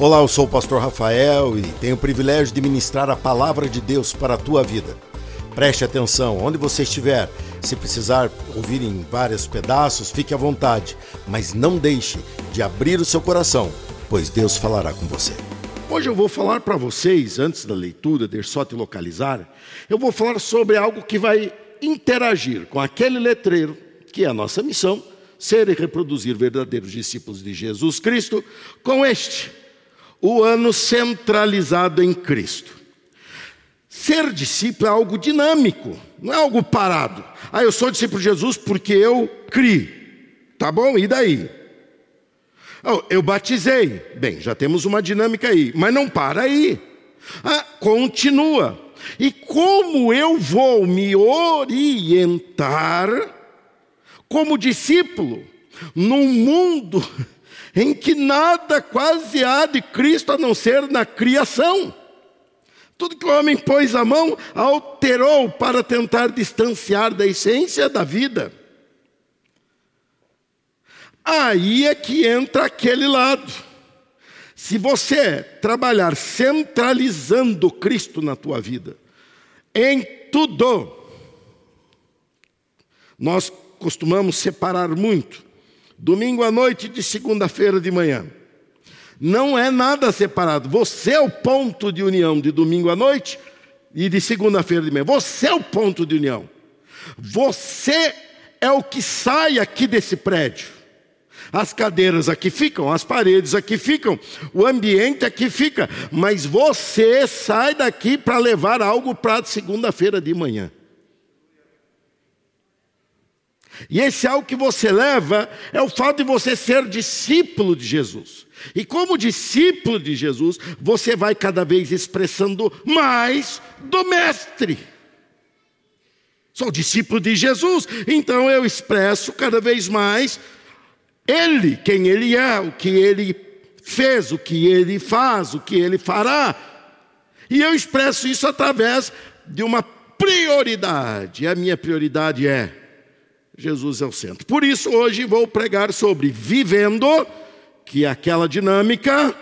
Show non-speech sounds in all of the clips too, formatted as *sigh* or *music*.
Olá, eu sou o pastor Rafael e tenho o privilégio de ministrar a palavra de Deus para a tua vida. Preste atenção, onde você estiver, se precisar ouvir em vários pedaços, fique à vontade, mas não deixe de abrir o seu coração, pois Deus falará com você. Hoje eu vou falar para vocês, antes da leitura, deixa só te localizar, eu vou falar sobre algo que vai interagir com aquele letreiro, que é a nossa missão, ser e reproduzir verdadeiros discípulos de Jesus Cristo, com este, o ano centralizado em Cristo. Ser discípulo é algo dinâmico, não é algo parado. Ah, eu sou discípulo de Jesus porque eu criei. Tá bom? E daí? Oh, eu batizei. Bem, já temos uma dinâmica aí, mas não para aí. Ah, continua. E como eu vou me orientar como discípulo num mundo em que nada quase há de Cristo a não ser na criação? Tudo que o homem pôs a mão alterou para tentar distanciar da essência da vida. Aí é que entra aquele lado. Se você trabalhar centralizando Cristo na tua vida, em tudo, nós costumamos separar muito. Domingo à noite de segunda-feira de manhã. Não é nada separado. Você é o ponto de união de domingo à noite e de segunda-feira de manhã. Você é o ponto de união. Você é o que sai aqui desse prédio. As cadeiras aqui ficam, as paredes aqui ficam, o ambiente aqui fica, mas você sai daqui para levar algo para segunda-feira de manhã. E esse algo que você leva é o fato de você ser discípulo de Jesus. E como discípulo de Jesus, você vai cada vez expressando mais do Mestre. Sou discípulo de Jesus, então eu expresso cada vez mais Ele, quem Ele é, o que Ele fez, o que Ele faz, o que Ele fará. E eu expresso isso através de uma prioridade. E a minha prioridade é Jesus é o centro. Por isso, hoje vou pregar sobre vivendo, que é aquela dinâmica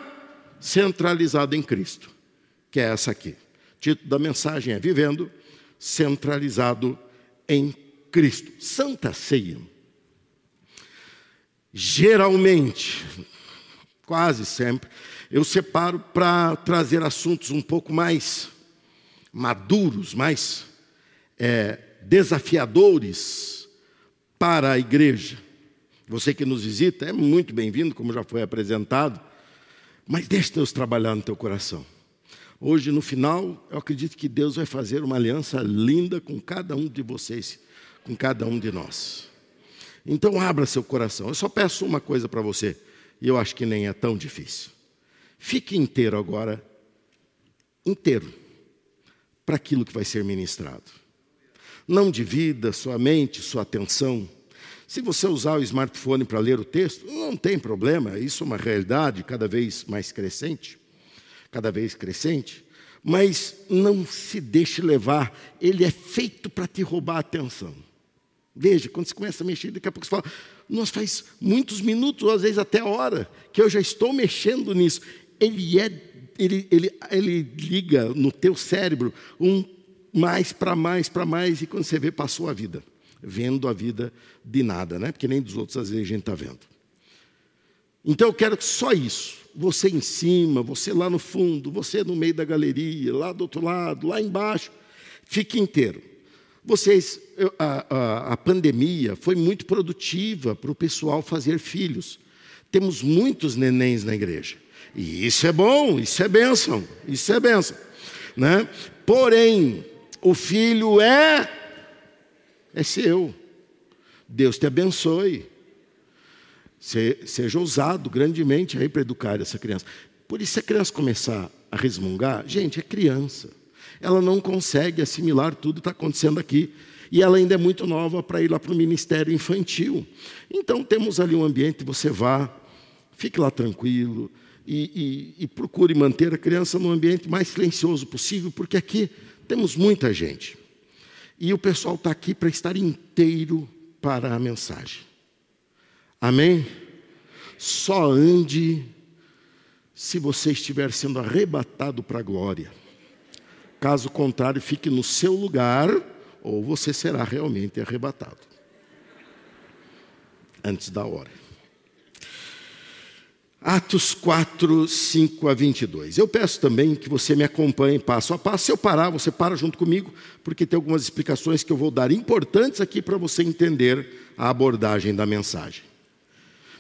centralizada em Cristo, que é essa aqui. O título da mensagem é Vivendo centralizado em Cristo. Santa Ceia. Geralmente, quase sempre, eu separo para trazer assuntos um pouco mais maduros, mais é, desafiadores para a igreja. Você que nos visita é muito bem-vindo, como já foi apresentado, mas deixe Deus trabalhar no teu coração. Hoje, no final, eu acredito que Deus vai fazer uma aliança linda com cada um de vocês, com cada um de nós. Então, abra seu coração. Eu só peço uma coisa para você, e eu acho que nem é tão difícil. Fique inteiro agora, inteiro, para aquilo que vai ser ministrado. Não divida sua mente, sua atenção. Se você usar o smartphone para ler o texto, não tem problema, isso é uma realidade cada vez mais crescente, cada vez crescente, mas não se deixe levar, ele é feito para te roubar a atenção. Veja, quando você começa a mexer, daqui a pouco você fala, nós faz muitos minutos, às vezes até hora, que eu já estou mexendo nisso. Ele é, ele, ele, ele liga no teu cérebro um mais para mais para mais, e quando você vê, passou a vida, vendo a vida de nada, né? Porque nem dos outros às vezes a gente está vendo. Então eu quero que só isso, você em cima, você lá no fundo, você no meio da galeria, lá do outro lado, lá embaixo, fique inteiro. Vocês, a, a, a pandemia foi muito produtiva para o pessoal fazer filhos. Temos muitos nenéns na igreja. E isso é bom, isso é bênção, isso é bênção. Né? Porém, o filho é é seu. Deus te abençoe. seja ousado grandemente aí para educar essa criança. Por isso, se a criança começar a resmungar, gente, é criança. Ela não consegue assimilar tudo que está acontecendo aqui. E ela ainda é muito nova para ir lá para o ministério infantil. Então, temos ali um ambiente, você vá, fique lá tranquilo e, e, e procure manter a criança no ambiente mais silencioso possível, porque aqui temos muita gente. E o pessoal está aqui para estar inteiro para a mensagem. Amém? Só ande se você estiver sendo arrebatado para a glória. Caso contrário, fique no seu lugar ou você será realmente arrebatado antes da hora. Atos 4, 5 a 22. Eu peço também que você me acompanhe passo a passo. Se eu parar, você para junto comigo, porque tem algumas explicações que eu vou dar importantes aqui para você entender a abordagem da mensagem.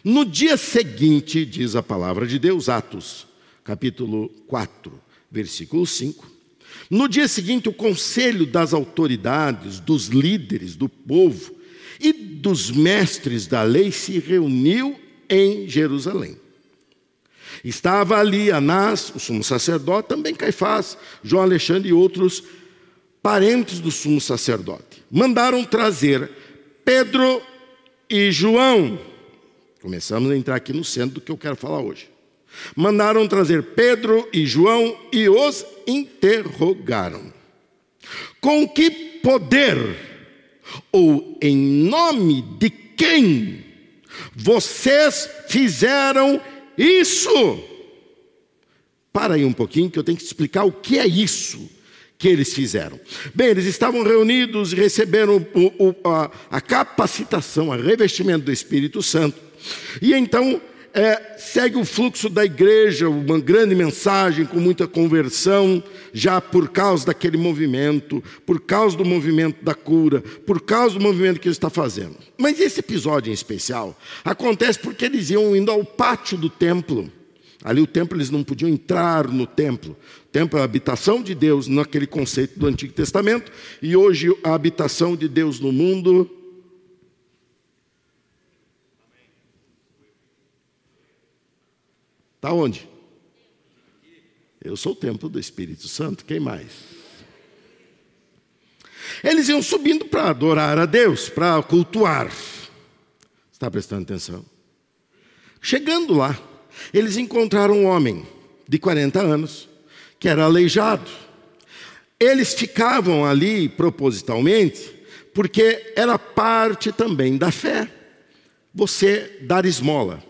No dia seguinte, diz a palavra de Deus, Atos, capítulo 4, versículo 5. No dia seguinte, o conselho das autoridades, dos líderes do povo e dos mestres da lei se reuniu em Jerusalém. Estava ali Anás, o sumo sacerdote, também Caifás, João Alexandre e outros parentes do sumo sacerdote. Mandaram trazer Pedro e João. Começamos a entrar aqui no centro do que eu quero falar hoje. Mandaram trazer Pedro e João e os interrogaram. Com que poder ou em nome de quem vocês fizeram isso! Para aí um pouquinho, que eu tenho que te explicar o que é isso que eles fizeram. Bem, eles estavam reunidos e receberam o, o, a, a, capacitação, a revestimento do Espírito Santo. E então é, segue o fluxo da igreja, uma grande mensagem com muita conversão, já por causa daquele movimento, por causa do movimento da cura, por causa do movimento que ele está fazendo. Mas esse episódio em especial acontece porque eles iam indo ao pátio do templo. Ali o templo eles não podiam entrar no templo. O templo é a habitação de Deus naquele conceito do Antigo Testamento, e hoje a habitação de Deus no mundo Está onde? Eu sou o templo do Espírito Santo, quem mais? Eles iam subindo para adorar a Deus, para cultuar. Está prestando atenção? Chegando lá, eles encontraram um homem de 40 anos, que era aleijado. Eles ficavam ali propositalmente, porque era parte também da fé, você dar esmola.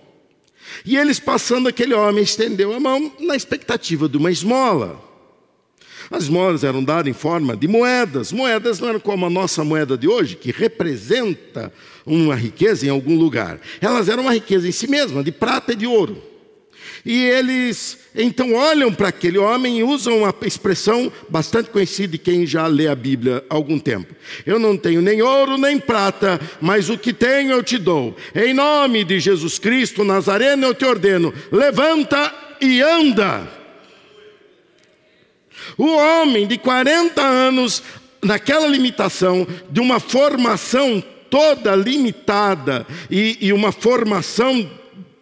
E eles passando, aquele homem estendeu a mão na expectativa de uma esmola. As esmolas eram dadas em forma de moedas. Moedas não eram como a nossa moeda de hoje, que representa uma riqueza em algum lugar. Elas eram uma riqueza em si mesma, de prata e de ouro. E eles então olham para aquele homem e usam uma expressão bastante conhecida de quem já lê a Bíblia há algum tempo. Eu não tenho nem ouro nem prata, mas o que tenho eu te dou. Em nome de Jesus Cristo Nazareno eu te ordeno: levanta e anda. O homem de 40 anos, naquela limitação de uma formação toda limitada e, e uma formação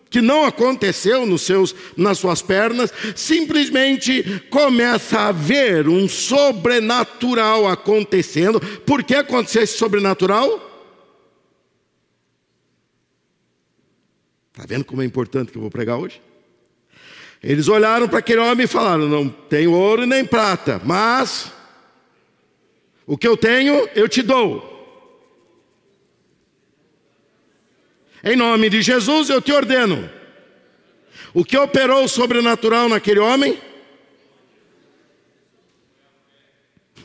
que não aconteceu nos seus, nas suas pernas, simplesmente começa a ver um sobrenatural acontecendo. Por que aconteceu esse sobrenatural? Está vendo como é importante que eu vou pregar hoje? Eles olharam para aquele homem e falaram: Não tenho ouro nem prata, mas o que eu tenho eu te dou. Em nome de Jesus eu te ordeno. O que operou o sobrenatural naquele homem?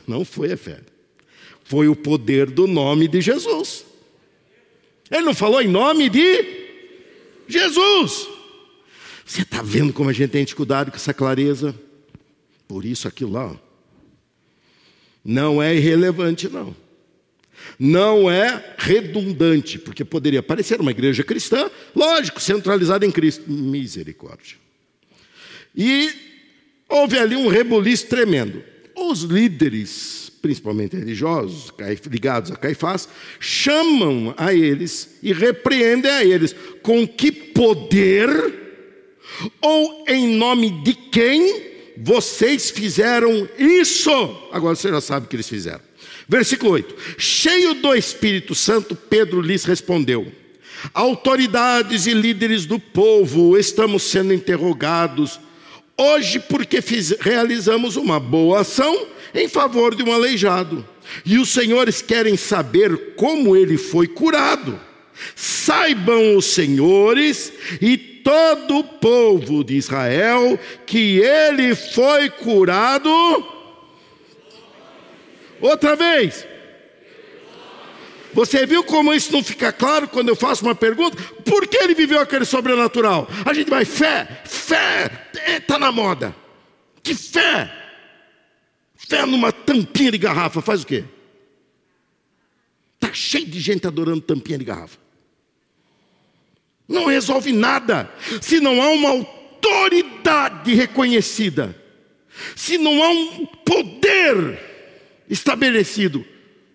Não foi a fé. Foi o poder do nome de Jesus. Ele não falou em nome de Jesus. Você está vendo como a gente tem dificuldade com essa clareza? Por isso aquilo lá. Não é irrelevante, não não é redundante, porque poderia parecer uma igreja cristã, lógico, centralizada em Cristo. Misericórdia. E houve ali um rebuliço tremendo. Os líderes, principalmente religiosos, ligados a Caifás, chamam a eles e repreendem a eles. Com que poder ou em nome de quem vocês fizeram isso? Agora você já sabe o que eles fizeram. Versículo 8: Cheio do Espírito Santo, Pedro lhes respondeu: Autoridades e líderes do povo, estamos sendo interrogados hoje porque fiz, realizamos uma boa ação em favor de um aleijado. E os senhores querem saber como ele foi curado. Saibam os senhores e todo o povo de Israel que ele foi curado. Outra vez. Você viu como isso não fica claro quando eu faço uma pergunta? Por que ele viveu aquele sobrenatural? A gente vai, fé, fé, está na moda. Que fé? Fé numa tampinha de garrafa faz o quê? Está cheio de gente adorando tampinha de garrafa. Não resolve nada se não há uma autoridade reconhecida, se não há um poder estabelecido.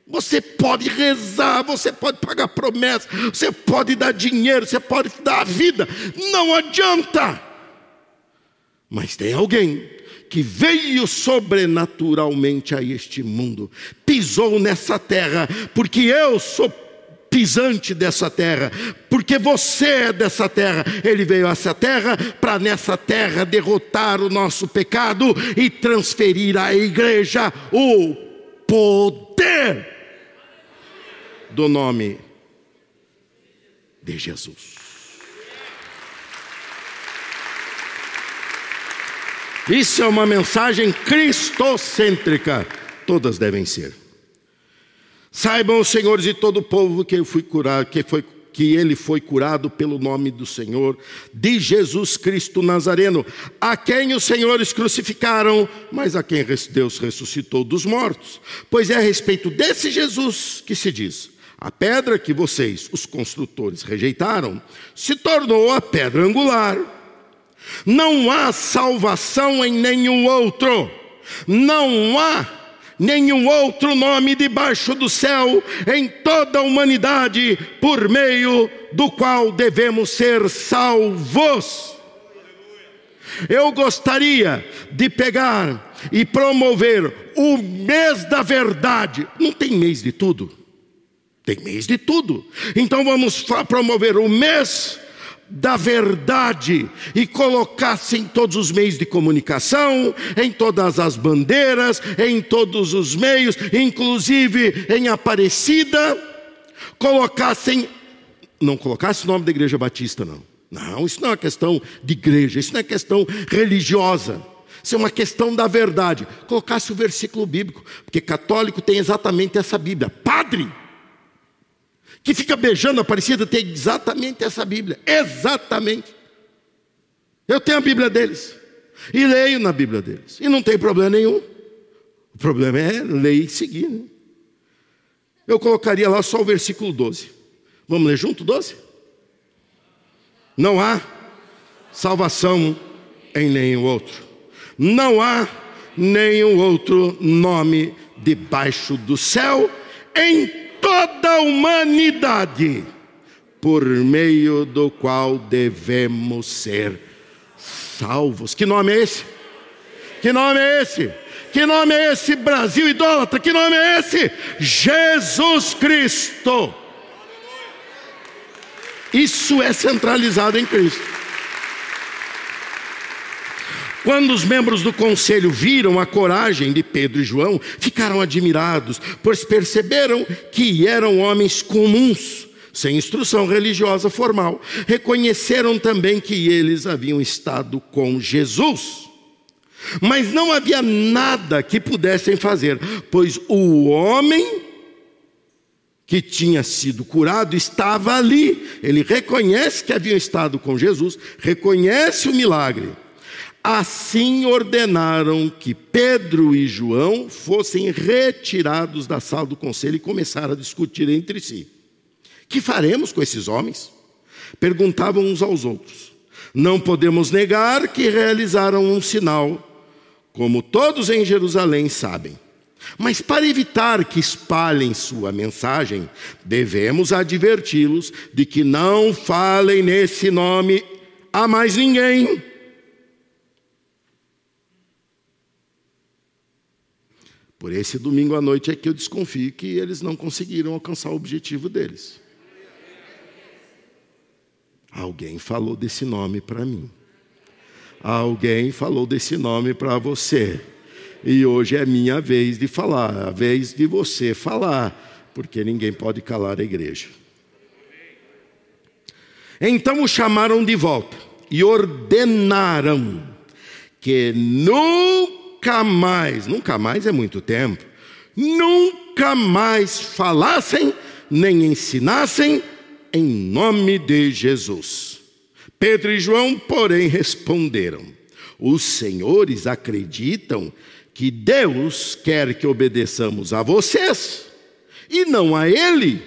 Você pode rezar, você pode pagar promessas, você pode dar dinheiro, você pode dar a vida, não adianta. Mas tem alguém que veio sobrenaturalmente a este mundo, pisou nessa terra, porque eu sou pisante dessa terra, porque você é dessa terra. Ele veio a essa terra para nessa terra derrotar o nosso pecado e transferir à igreja o poder do nome de Jesus. Isso é uma mensagem cristocêntrica, todas devem ser. Saibam os senhores e todo o povo que eu fui curar, que foi que ele foi curado pelo nome do Senhor, de Jesus Cristo Nazareno, a quem os senhores crucificaram, mas a quem Deus ressuscitou dos mortos. Pois é a respeito desse Jesus que se diz: a pedra que vocês, os construtores, rejeitaram, se tornou a pedra angular. Não há salvação em nenhum outro, não há nenhum outro nome debaixo do céu em toda a humanidade por meio do qual devemos ser salvos. Eu gostaria de pegar e promover o mês da verdade. Não tem mês de tudo. Tem mês de tudo. Então vamos promover o mês da verdade e colocasse em todos os meios de comunicação, em todas as bandeiras, em todos os meios, inclusive em Aparecida, colocassem, não colocasse o nome da igreja batista, não. Não, isso não é questão de igreja, isso não é questão religiosa. Isso é uma questão da verdade. Colocasse o versículo bíblico, porque católico tem exatamente essa Bíblia. Padre, que fica beijando a Aparecida tem exatamente essa Bíblia. Exatamente. Eu tenho a Bíblia deles. E leio na Bíblia deles. E não tem problema nenhum. O problema é ler e seguir. Né? Eu colocaria lá só o versículo 12. Vamos ler junto 12? Não há salvação em nenhum outro. Não há nenhum outro nome debaixo do céu em toda a humanidade, por meio do qual devemos ser salvos. Que nome é esse? Que nome é esse? Que nome é esse, Brasil idólatra? Que nome é esse? Jesus Cristo. Isso é centralizado em Cristo. Quando os membros do conselho viram a coragem de Pedro e João, ficaram admirados, pois perceberam que eram homens comuns, sem instrução religiosa formal. Reconheceram também que eles haviam estado com Jesus. Mas não havia nada que pudessem fazer, pois o homem que tinha sido curado estava ali. Ele reconhece que haviam estado com Jesus, reconhece o milagre. Assim ordenaram que Pedro e João fossem retirados da sala do conselho e começaram a discutir entre si: Que faremos com esses homens? Perguntavam uns aos outros. Não podemos negar que realizaram um sinal, como todos em Jerusalém sabem. Mas para evitar que espalhem sua mensagem, devemos adverti-los de que não falem nesse nome a mais ninguém Por esse domingo à noite é que eu desconfio que eles não conseguiram alcançar o objetivo deles. Alguém falou desse nome para mim. Alguém falou desse nome para você. E hoje é minha vez de falar, a vez de você falar, porque ninguém pode calar a igreja. Então o chamaram de volta e ordenaram que nunca mais, nunca mais é muito tempo, nunca mais falassem nem ensinassem em nome de Jesus. Pedro e João, porém, responderam: Os senhores acreditam que Deus quer que obedeçamos a vocês e não a Ele.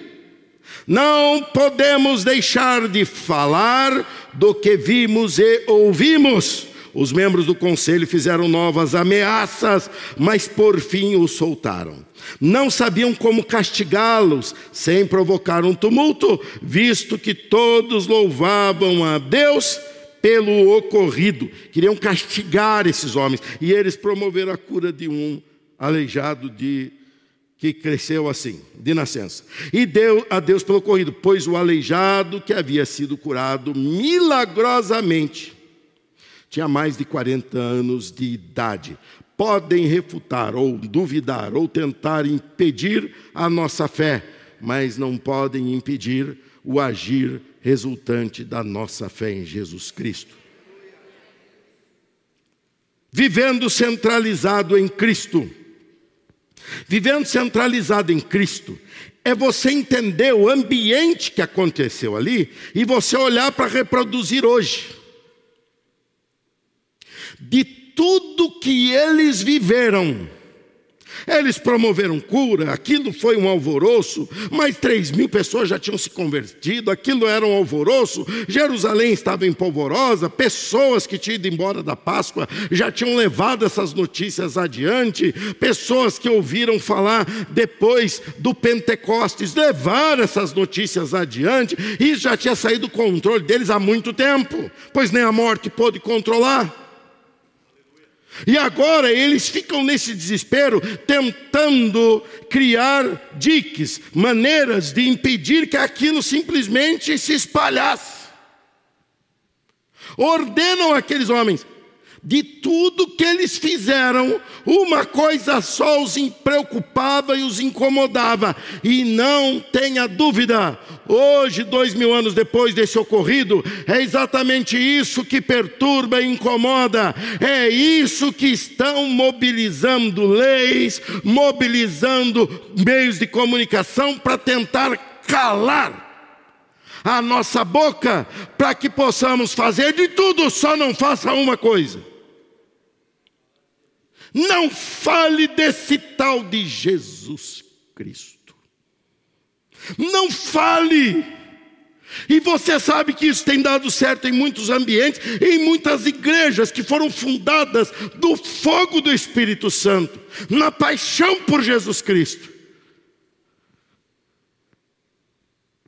Não podemos deixar de falar do que vimos e ouvimos. Os membros do conselho fizeram novas ameaças, mas por fim o soltaram. Não sabiam como castigá-los sem provocar um tumulto, visto que todos louvavam a Deus pelo ocorrido. Queriam castigar esses homens e eles promoveram a cura de um aleijado de que cresceu assim, de nascença. E deu a Deus pelo ocorrido, pois o aleijado que havia sido curado milagrosamente tinha mais de 40 anos de idade. Podem refutar ou duvidar ou tentar impedir a nossa fé, mas não podem impedir o agir resultante da nossa fé em Jesus Cristo. Vivendo centralizado em Cristo. Vivendo centralizado em Cristo é você entender o ambiente que aconteceu ali e você olhar para reproduzir hoje de tudo que eles viveram. Eles promoveram cura, aquilo foi um alvoroço, mais três mil pessoas já tinham se convertido, aquilo era um alvoroço, Jerusalém estava em polvorosa, pessoas que tinham ido embora da Páscoa já tinham levado essas notícias adiante, pessoas que ouviram falar depois do Pentecostes levaram essas notícias adiante, e já tinha saído do controle deles há muito tempo, pois nem a morte pôde controlar. E agora eles ficam nesse desespero, tentando criar diques, maneiras de impedir que aquilo simplesmente se espalhasse. Ordenam aqueles homens: de tudo que eles fizeram, uma coisa só os preocupava e os incomodava. E não tenha dúvida, hoje, dois mil anos depois desse ocorrido, é exatamente isso que perturba e incomoda. É isso que estão mobilizando leis, mobilizando meios de comunicação para tentar calar a nossa boca para que possamos fazer de tudo, só não faça uma coisa. Não fale desse tal de Jesus Cristo. Não fale. E você sabe que isso tem dado certo em muitos ambientes, em muitas igrejas que foram fundadas do fogo do Espírito Santo, na paixão por Jesus Cristo.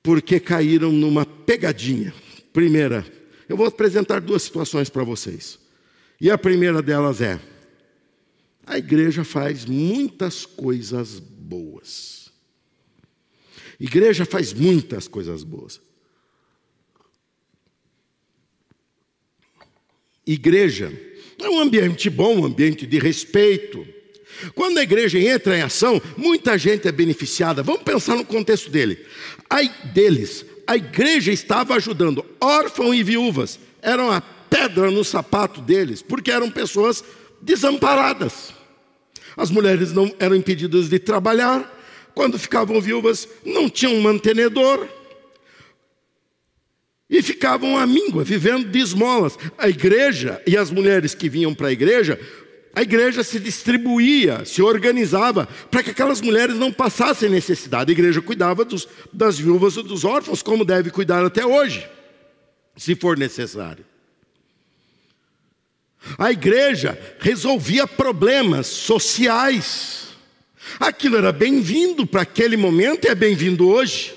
Porque caíram numa pegadinha. Primeira, eu vou apresentar duas situações para vocês. E a primeira delas é: a igreja faz muitas coisas boas. Igreja faz muitas coisas boas. Igreja é um ambiente bom, um ambiente de respeito. Quando a igreja entra em ação, muita gente é beneficiada. Vamos pensar no contexto dele. A, deles, a igreja estava ajudando órfãos e viúvas. Era uma pedra no sapato deles, porque eram pessoas desamparadas. As mulheres não eram impedidas de trabalhar, quando ficavam viúvas, não tinham mantenedor e ficavam à míngua, vivendo de esmolas. A igreja e as mulheres que vinham para a igreja, a igreja se distribuía, se organizava para que aquelas mulheres não passassem necessidade. A igreja cuidava dos, das viúvas e dos órfãos, como deve cuidar até hoje, se for necessário. A igreja resolvia problemas sociais. Aquilo era bem-vindo para aquele momento e é bem-vindo hoje.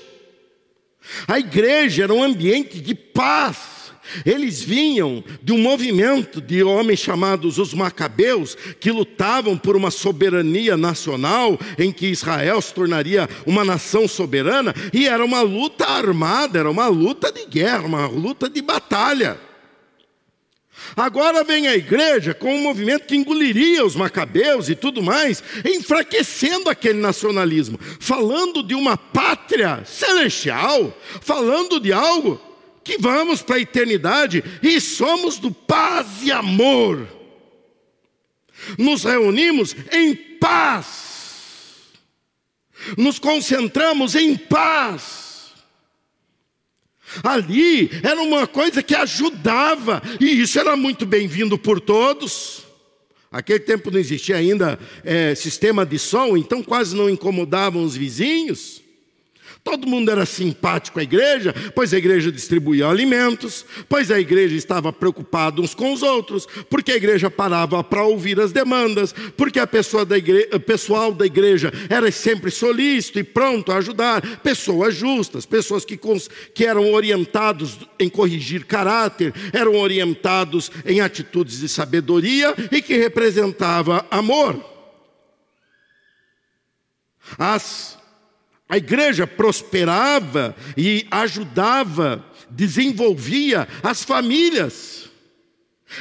A igreja era um ambiente de paz. Eles vinham de um movimento de homens chamados os Macabeus, que lutavam por uma soberania nacional, em que Israel se tornaria uma nação soberana, e era uma luta armada, era uma luta de guerra, uma luta de batalha. Agora vem a igreja com um movimento que engoliria os macabeus e tudo mais, enfraquecendo aquele nacionalismo, falando de uma pátria celestial, falando de algo que vamos para a eternidade e somos do paz e amor. Nos reunimos em paz, nos concentramos em paz. Ali era uma coisa que ajudava, e isso era muito bem-vindo por todos. Aquele tempo não existia ainda é, sistema de som, então quase não incomodavam os vizinhos. Todo mundo era simpático à igreja, pois a igreja distribuía alimentos, pois a igreja estava preocupada uns com os outros, porque a igreja parava para ouvir as demandas, porque a pessoa da igreja, o pessoal da igreja era sempre solícito e pronto a ajudar, pessoas justas, pessoas que, que eram orientados em corrigir caráter, eram orientados em atitudes de sabedoria e que representava amor. As a igreja prosperava e ajudava, desenvolvia as famílias.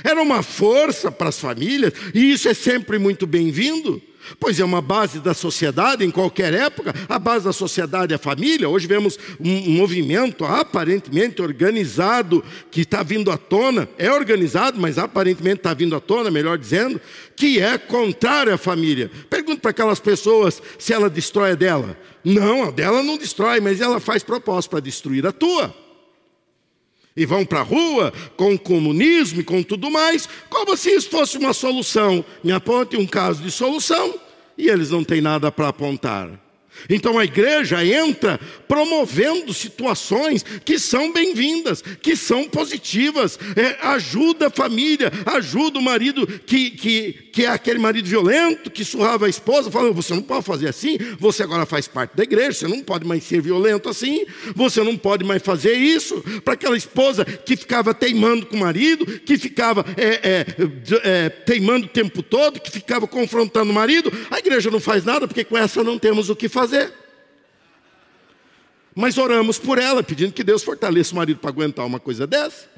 Era uma força para as famílias, e isso é sempre muito bem-vindo. Pois é uma base da sociedade em qualquer época, a base da sociedade é a família. Hoje vemos um movimento aparentemente organizado que está vindo à tona, é organizado, mas aparentemente está vindo à tona, melhor dizendo, que é contrário à família. Pergunto para aquelas pessoas se ela destrói a dela. Não, a dela não destrói, mas ela faz propósito para destruir a tua e vão para a rua com o comunismo e com tudo mais, como se isso fosse uma solução. Me aponte um caso de solução e eles não têm nada para apontar. Então a igreja entra promovendo situações que são bem-vindas, que são positivas, é, ajuda a família, ajuda o marido que, que, que é aquele marido violento, que surrava a esposa, falando: você não pode fazer assim, você agora faz parte da igreja, você não pode mais ser violento assim, você não pode mais fazer isso. Para aquela esposa que ficava teimando com o marido, que ficava é, é, é, teimando o tempo todo, que ficava confrontando o marido, a igreja não faz nada, porque com essa não temos o que fazer fazer. Mas oramos por ela, pedindo que Deus fortaleça o marido para aguentar uma coisa dessa.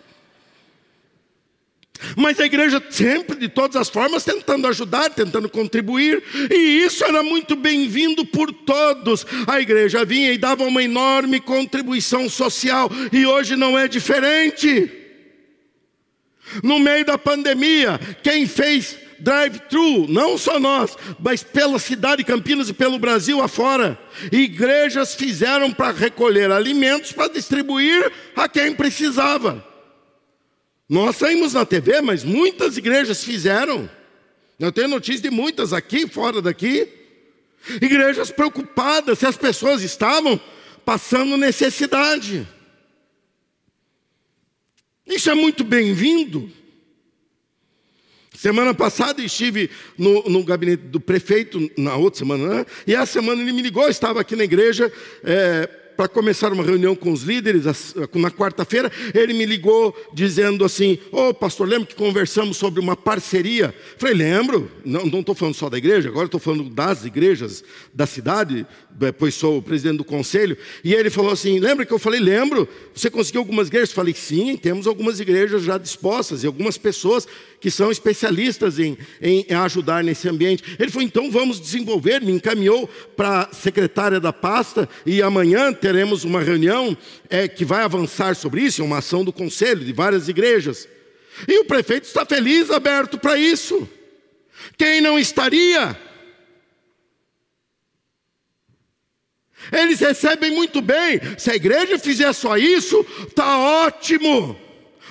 Mas a igreja sempre, de todas as formas, tentando ajudar, tentando contribuir, e isso era muito bem-vindo por todos. A igreja vinha e dava uma enorme contribuição social, e hoje não é diferente. No meio da pandemia, quem fez drive-thru, não só nós, mas pela cidade de Campinas e pelo Brasil afora. Igrejas fizeram para recolher alimentos para distribuir a quem precisava. Nós saímos na TV, mas muitas igrejas fizeram. Eu tenho notícia de muitas aqui, fora daqui. Igrejas preocupadas se as pessoas estavam passando necessidade. Isso é muito bem-vindo. Semana passada estive no, no, gabinete do prefeito, na outra semana, né? e a semana ele me ligou, estava aqui na igreja, é, para começar uma reunião com os líderes, na quarta-feira, ele me ligou dizendo assim: Ô oh, pastor, lembra que conversamos sobre uma parceria? Falei, lembro, não estou falando só da igreja, agora estou falando das igrejas da cidade, é, pois sou o presidente do conselho. E ele falou assim: lembra que eu falei, lembro, você conseguiu algumas igrejas? Falei, sim, temos algumas igrejas já dispostas e algumas pessoas que são especialistas em, em ajudar nesse ambiente. Ele falou, então vamos desenvolver, me encaminhou para a secretária da pasta e amanhã teremos uma reunião é, que vai avançar sobre isso, é uma ação do conselho de várias igrejas. E o prefeito está feliz, aberto para isso. Quem não estaria? Eles recebem muito bem. Se a igreja fizer só isso, está ótimo.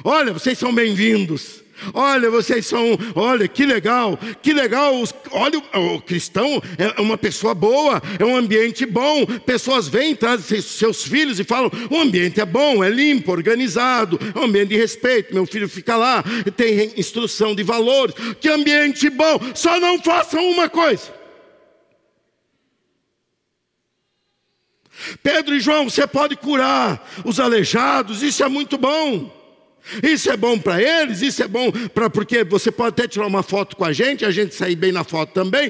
Olha, vocês são bem-vindos. Olha, vocês são, olha, que legal, que legal. Olha, o cristão é uma pessoa boa, é um ambiente bom. Pessoas vêm, trazem seus filhos e falam: o ambiente é bom, é limpo, organizado, é um ambiente de respeito. Meu filho fica lá, tem instrução de valores. Que ambiente bom, só não façam uma coisa. Pedro e João, você pode curar os aleijados, isso é muito bom. Isso é bom para eles, isso é bom para porque você pode até tirar uma foto com a gente, a gente sair bem na foto também.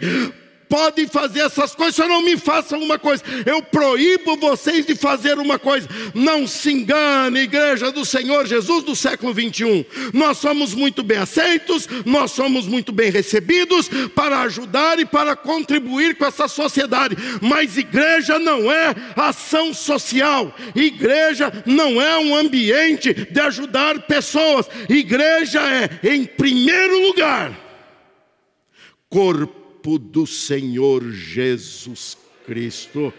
Podem fazer essas coisas, só não me façam uma coisa. Eu proíbo vocês de fazer uma coisa. Não se engane, igreja do Senhor Jesus do século 21. Nós somos muito bem aceitos, nós somos muito bem recebidos para ajudar e para contribuir com essa sociedade. Mas igreja não é ação social. Igreja não é um ambiente de ajudar pessoas. Igreja é, em primeiro lugar, corpo do Senhor Jesus Cristo.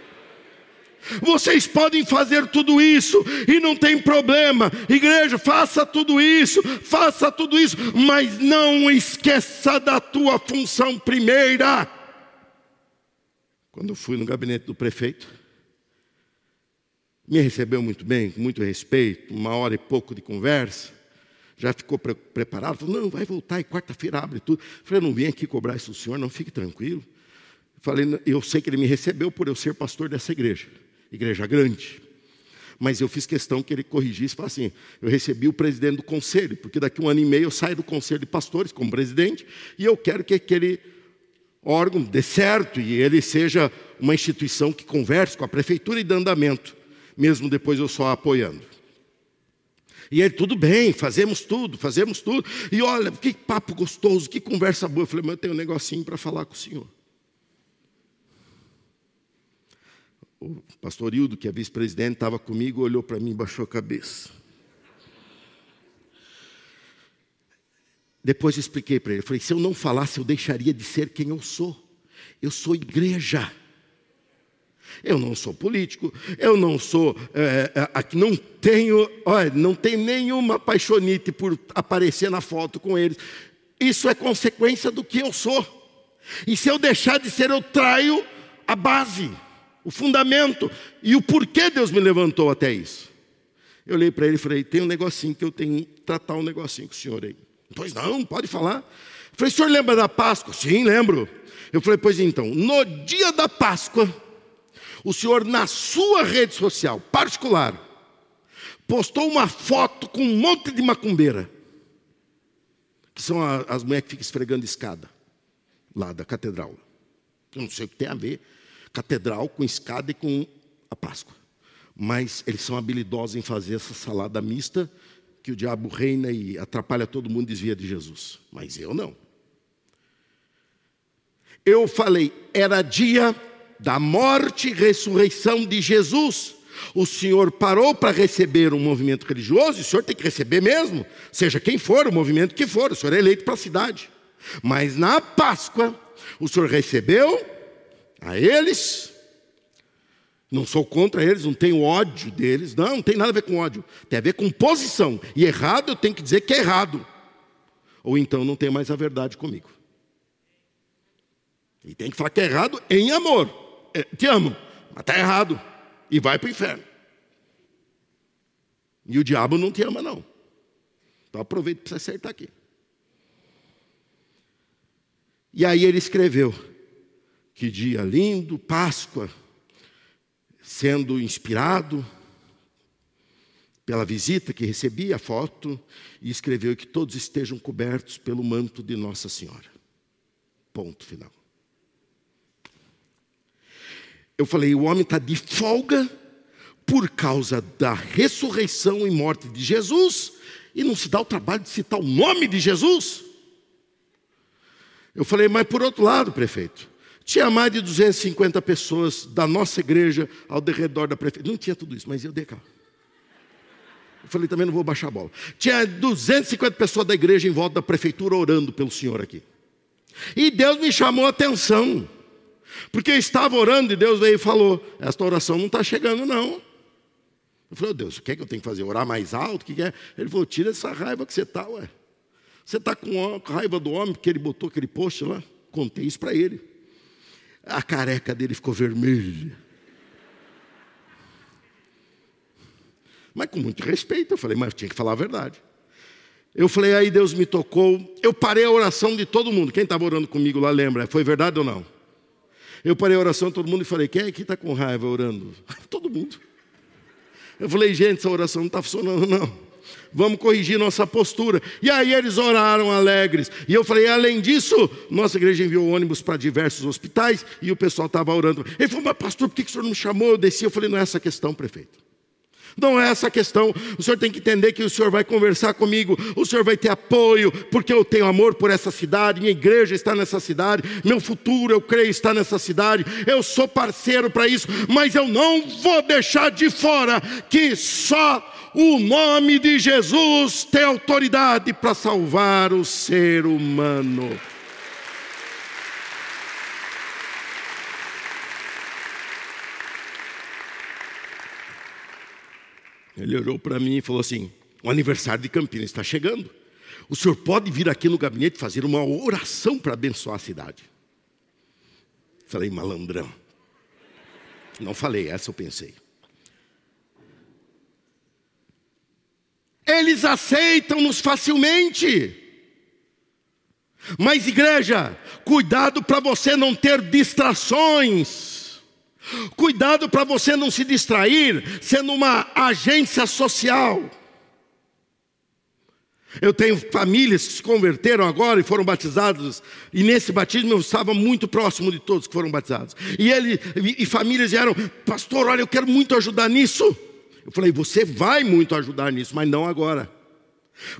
Vocês podem fazer tudo isso e não tem problema. Igreja, faça tudo isso, faça tudo isso, mas não esqueça da tua função primeira. Quando fui no gabinete do prefeito, me recebeu muito bem, com muito respeito, uma hora e pouco de conversa. Já ficou pre preparado? Falou, não, vai voltar e quarta-feira abre tudo. Falei, não vim aqui cobrar isso do senhor, não, fique tranquilo. Falei, eu sei que ele me recebeu por eu ser pastor dessa igreja, igreja grande. Mas eu fiz questão que ele corrigisse e assim: eu recebi o presidente do conselho, porque daqui um ano e meio eu saio do conselho de pastores como presidente, e eu quero que aquele órgão dê certo e ele seja uma instituição que converse com a prefeitura e dê andamento mesmo depois eu só apoiando. E ele, tudo bem, fazemos tudo, fazemos tudo. E olha, que papo gostoso, que conversa boa. Eu falei, mas eu tenho um negocinho para falar com o senhor. O pastor Hildo, que é vice-presidente, estava comigo, olhou para mim e baixou a cabeça. Depois eu expliquei para ele, eu falei, se eu não falasse, eu deixaria de ser quem eu sou. Eu sou igreja. Eu não sou político, eu não sou, é, é, não tenho, olha, não tenho nenhuma paixonite por aparecer na foto com eles. Isso é consequência do que eu sou. E se eu deixar de ser, eu traio a base, o fundamento e o porquê Deus me levantou até isso. Eu olhei para ele e falei: tem um negocinho que eu tenho que tratar um negocinho com o senhor aí. Pois não, pode falar. Eu falei: o senhor lembra da Páscoa? Sim, lembro. Eu falei: pois então, no dia da Páscoa o senhor, na sua rede social particular, postou uma foto com um monte de macumbeira, que são as mulheres que ficam esfregando escada, lá da catedral. Eu não sei o que tem a ver, catedral com escada e com a Páscoa. Mas eles são habilidosos em fazer essa salada mista, que o diabo reina e atrapalha todo mundo e desvia de Jesus. Mas eu não. Eu falei, era dia da morte e ressurreição de Jesus. O senhor parou para receber um movimento religioso, e o senhor tem que receber mesmo, seja quem for, o movimento que for, o senhor é eleito para a cidade. Mas na Páscoa, o senhor recebeu a eles, não sou contra eles, não tenho ódio deles, não, não tem nada a ver com ódio, tem a ver com posição. E errado eu tenho que dizer que é errado, ou então não tem mais a verdade comigo. E tem que falar que é errado em amor. É, te amo, mas está errado. E vai para o inferno. E o diabo não te ama, não. Então aproveita para você acertar aqui. E aí ele escreveu: Que dia lindo, Páscoa, sendo inspirado pela visita que recebi, a foto, e escreveu que todos estejam cobertos pelo manto de Nossa Senhora. Ponto final. Eu falei: o homem está de folga por causa da ressurreição e morte de Jesus e não se dá o trabalho de citar o nome de Jesus. Eu falei, mas por outro lado, prefeito, tinha mais de 250 pessoas da nossa igreja ao redor da prefeitura. Não tinha tudo isso, mas eu dei cá. Eu falei, também não vou baixar a bola. Tinha 250 pessoas da igreja em volta da prefeitura orando pelo senhor aqui. E Deus me chamou a atenção. Porque eu estava orando e Deus veio e falou: Esta oração não está chegando, não. Eu falei: oh, Deus, o que é que eu tenho que fazer? Orar mais alto? O que, que é? Ele falou: Tira essa raiva que você está, ué. Você está com raiva do homem porque ele botou aquele post lá? Contei isso para ele. A careca dele ficou vermelha. Mas com muito respeito, eu falei, mas eu tinha que falar a verdade. Eu falei, aí Deus me tocou. Eu parei a oração de todo mundo. Quem estava orando comigo lá lembra? Foi verdade ou não? Eu parei a oração, todo mundo, e falei: quem é que está com raiva orando? *laughs* todo mundo. Eu falei: gente, essa oração não está funcionando, não. vamos corrigir nossa postura. E aí eles oraram alegres. E eu falei, além disso, nossa igreja enviou ônibus para diversos hospitais e o pessoal estava orando. Ele falou, mas pastor, por que o senhor não me chamou? Eu desci. Eu falei, não é essa questão, prefeito. Não é essa a questão. O senhor tem que entender que o senhor vai conversar comigo, o senhor vai ter apoio, porque eu tenho amor por essa cidade, minha igreja está nessa cidade, meu futuro, eu creio, está nessa cidade. Eu sou parceiro para isso, mas eu não vou deixar de fora que só o nome de Jesus tem autoridade para salvar o ser humano. Ele olhou para mim e falou assim: o aniversário de Campinas está chegando. O senhor pode vir aqui no gabinete fazer uma oração para abençoar a cidade. Falei, malandrão. Não falei, essa eu pensei. Eles aceitam-nos facilmente. Mas, igreja, cuidado para você não ter distrações. Cuidado para você não se distrair sendo uma agência social. Eu tenho famílias que se converteram agora e foram batizados, e nesse batismo eu estava muito próximo de todos que foram batizados. E ele e, famílias vieram, pastor, olha, eu quero muito ajudar nisso. Eu falei, você vai muito ajudar nisso, mas não agora.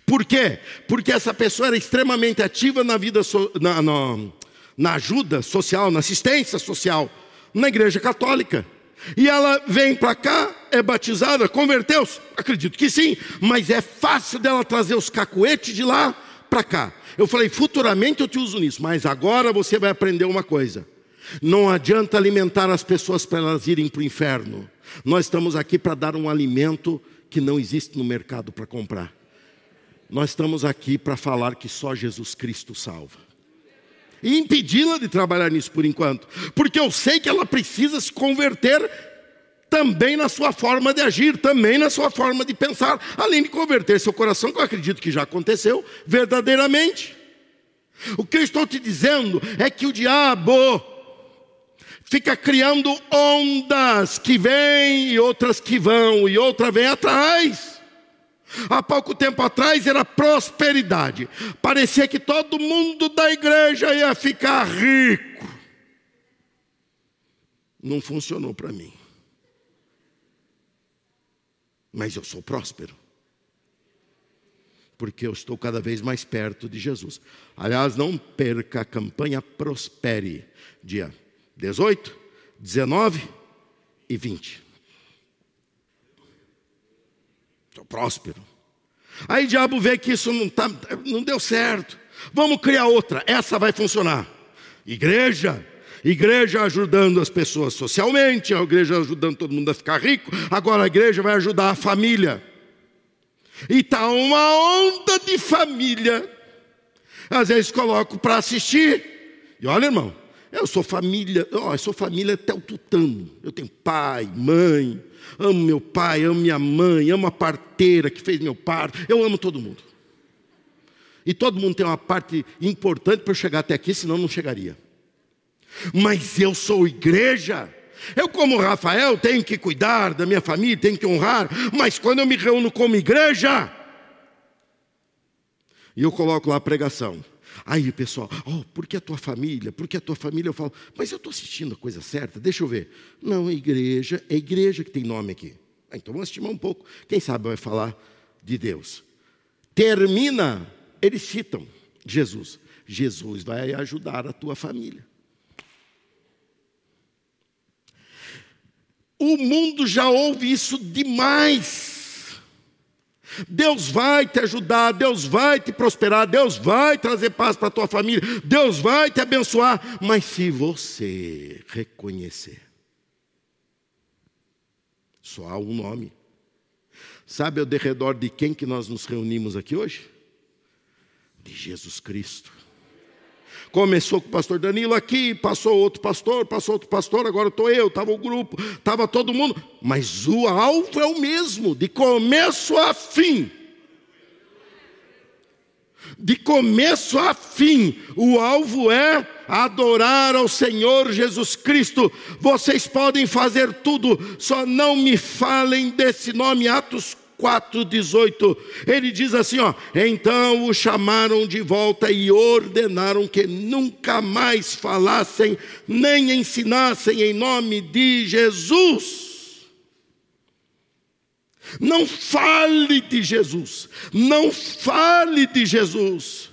Por quê? Porque essa pessoa era extremamente ativa na vida, so, na, na, na ajuda social, na assistência social na igreja católica. E ela vem para cá, é batizada, converteu-se? Acredito que sim, mas é fácil dela trazer os cacuetes de lá para cá. Eu falei, futuramente eu te uso nisso, mas agora você vai aprender uma coisa. Não adianta alimentar as pessoas para elas irem para o inferno. Nós estamos aqui para dar um alimento que não existe no mercado para comprar. Nós estamos aqui para falar que só Jesus Cristo salva e impedi-la de trabalhar nisso por enquanto, porque eu sei que ela precisa se converter também na sua forma de agir, também na sua forma de pensar, além de converter seu coração, que eu acredito que já aconteceu verdadeiramente. O que eu estou te dizendo é que o diabo fica criando ondas que vêm e outras que vão, e outra vem atrás. Há pouco tempo atrás era prosperidade. Parecia que todo mundo da igreja ia ficar rico. Não funcionou para mim. Mas eu sou próspero. Porque eu estou cada vez mais perto de Jesus. Aliás, não perca a campanha Prospere, dia 18, 19 e 20. Estou próspero. Aí o diabo vê que isso não, tá, não deu certo. Vamos criar outra, essa vai funcionar. Igreja, igreja ajudando as pessoas socialmente, a igreja ajudando todo mundo a ficar rico, agora a igreja vai ajudar a família. E está uma onda de família. Às vezes coloco para assistir. E olha, irmão, eu sou família, ó, eu sou família até o tutano. Eu tenho pai, mãe, amo meu pai, amo minha mãe, amo a parteira que fez meu parto, eu amo todo mundo. E todo mundo tem uma parte importante para chegar até aqui, senão não chegaria. Mas eu sou igreja. Eu, como Rafael, tenho que cuidar da minha família, tenho que honrar, mas quando eu me reúno como igreja, e eu coloco lá a pregação, Aí, pessoal, oh, por que a tua família? Por que a tua família? Eu falo, mas eu estou assistindo a coisa certa, deixa eu ver. Não, é igreja, é igreja que tem nome aqui. Ah, então vamos estimar um pouco. Quem sabe vai falar de Deus. Termina, eles citam Jesus. Jesus vai ajudar a tua família. O mundo já ouve isso demais. Deus vai te ajudar, Deus vai te prosperar, Deus vai trazer paz para a tua família, Deus vai te abençoar, mas se você reconhecer, só há um nome. Sabe ao derredor de quem que nós nos reunimos aqui hoje? De Jesus Cristo. Começou com o pastor Danilo aqui, passou outro pastor, passou outro pastor, agora estou eu, estava o grupo, estava todo mundo. Mas o alvo é o mesmo, de começo a fim. De começo a fim, o alvo é adorar ao Senhor Jesus Cristo. Vocês podem fazer tudo, só não me falem desse nome, Atos 4,18. Ele diz assim: ó, então o chamaram de volta e ordenaram que nunca mais falassem nem ensinassem em nome de Jesus. Não fale de Jesus, não fale de Jesus.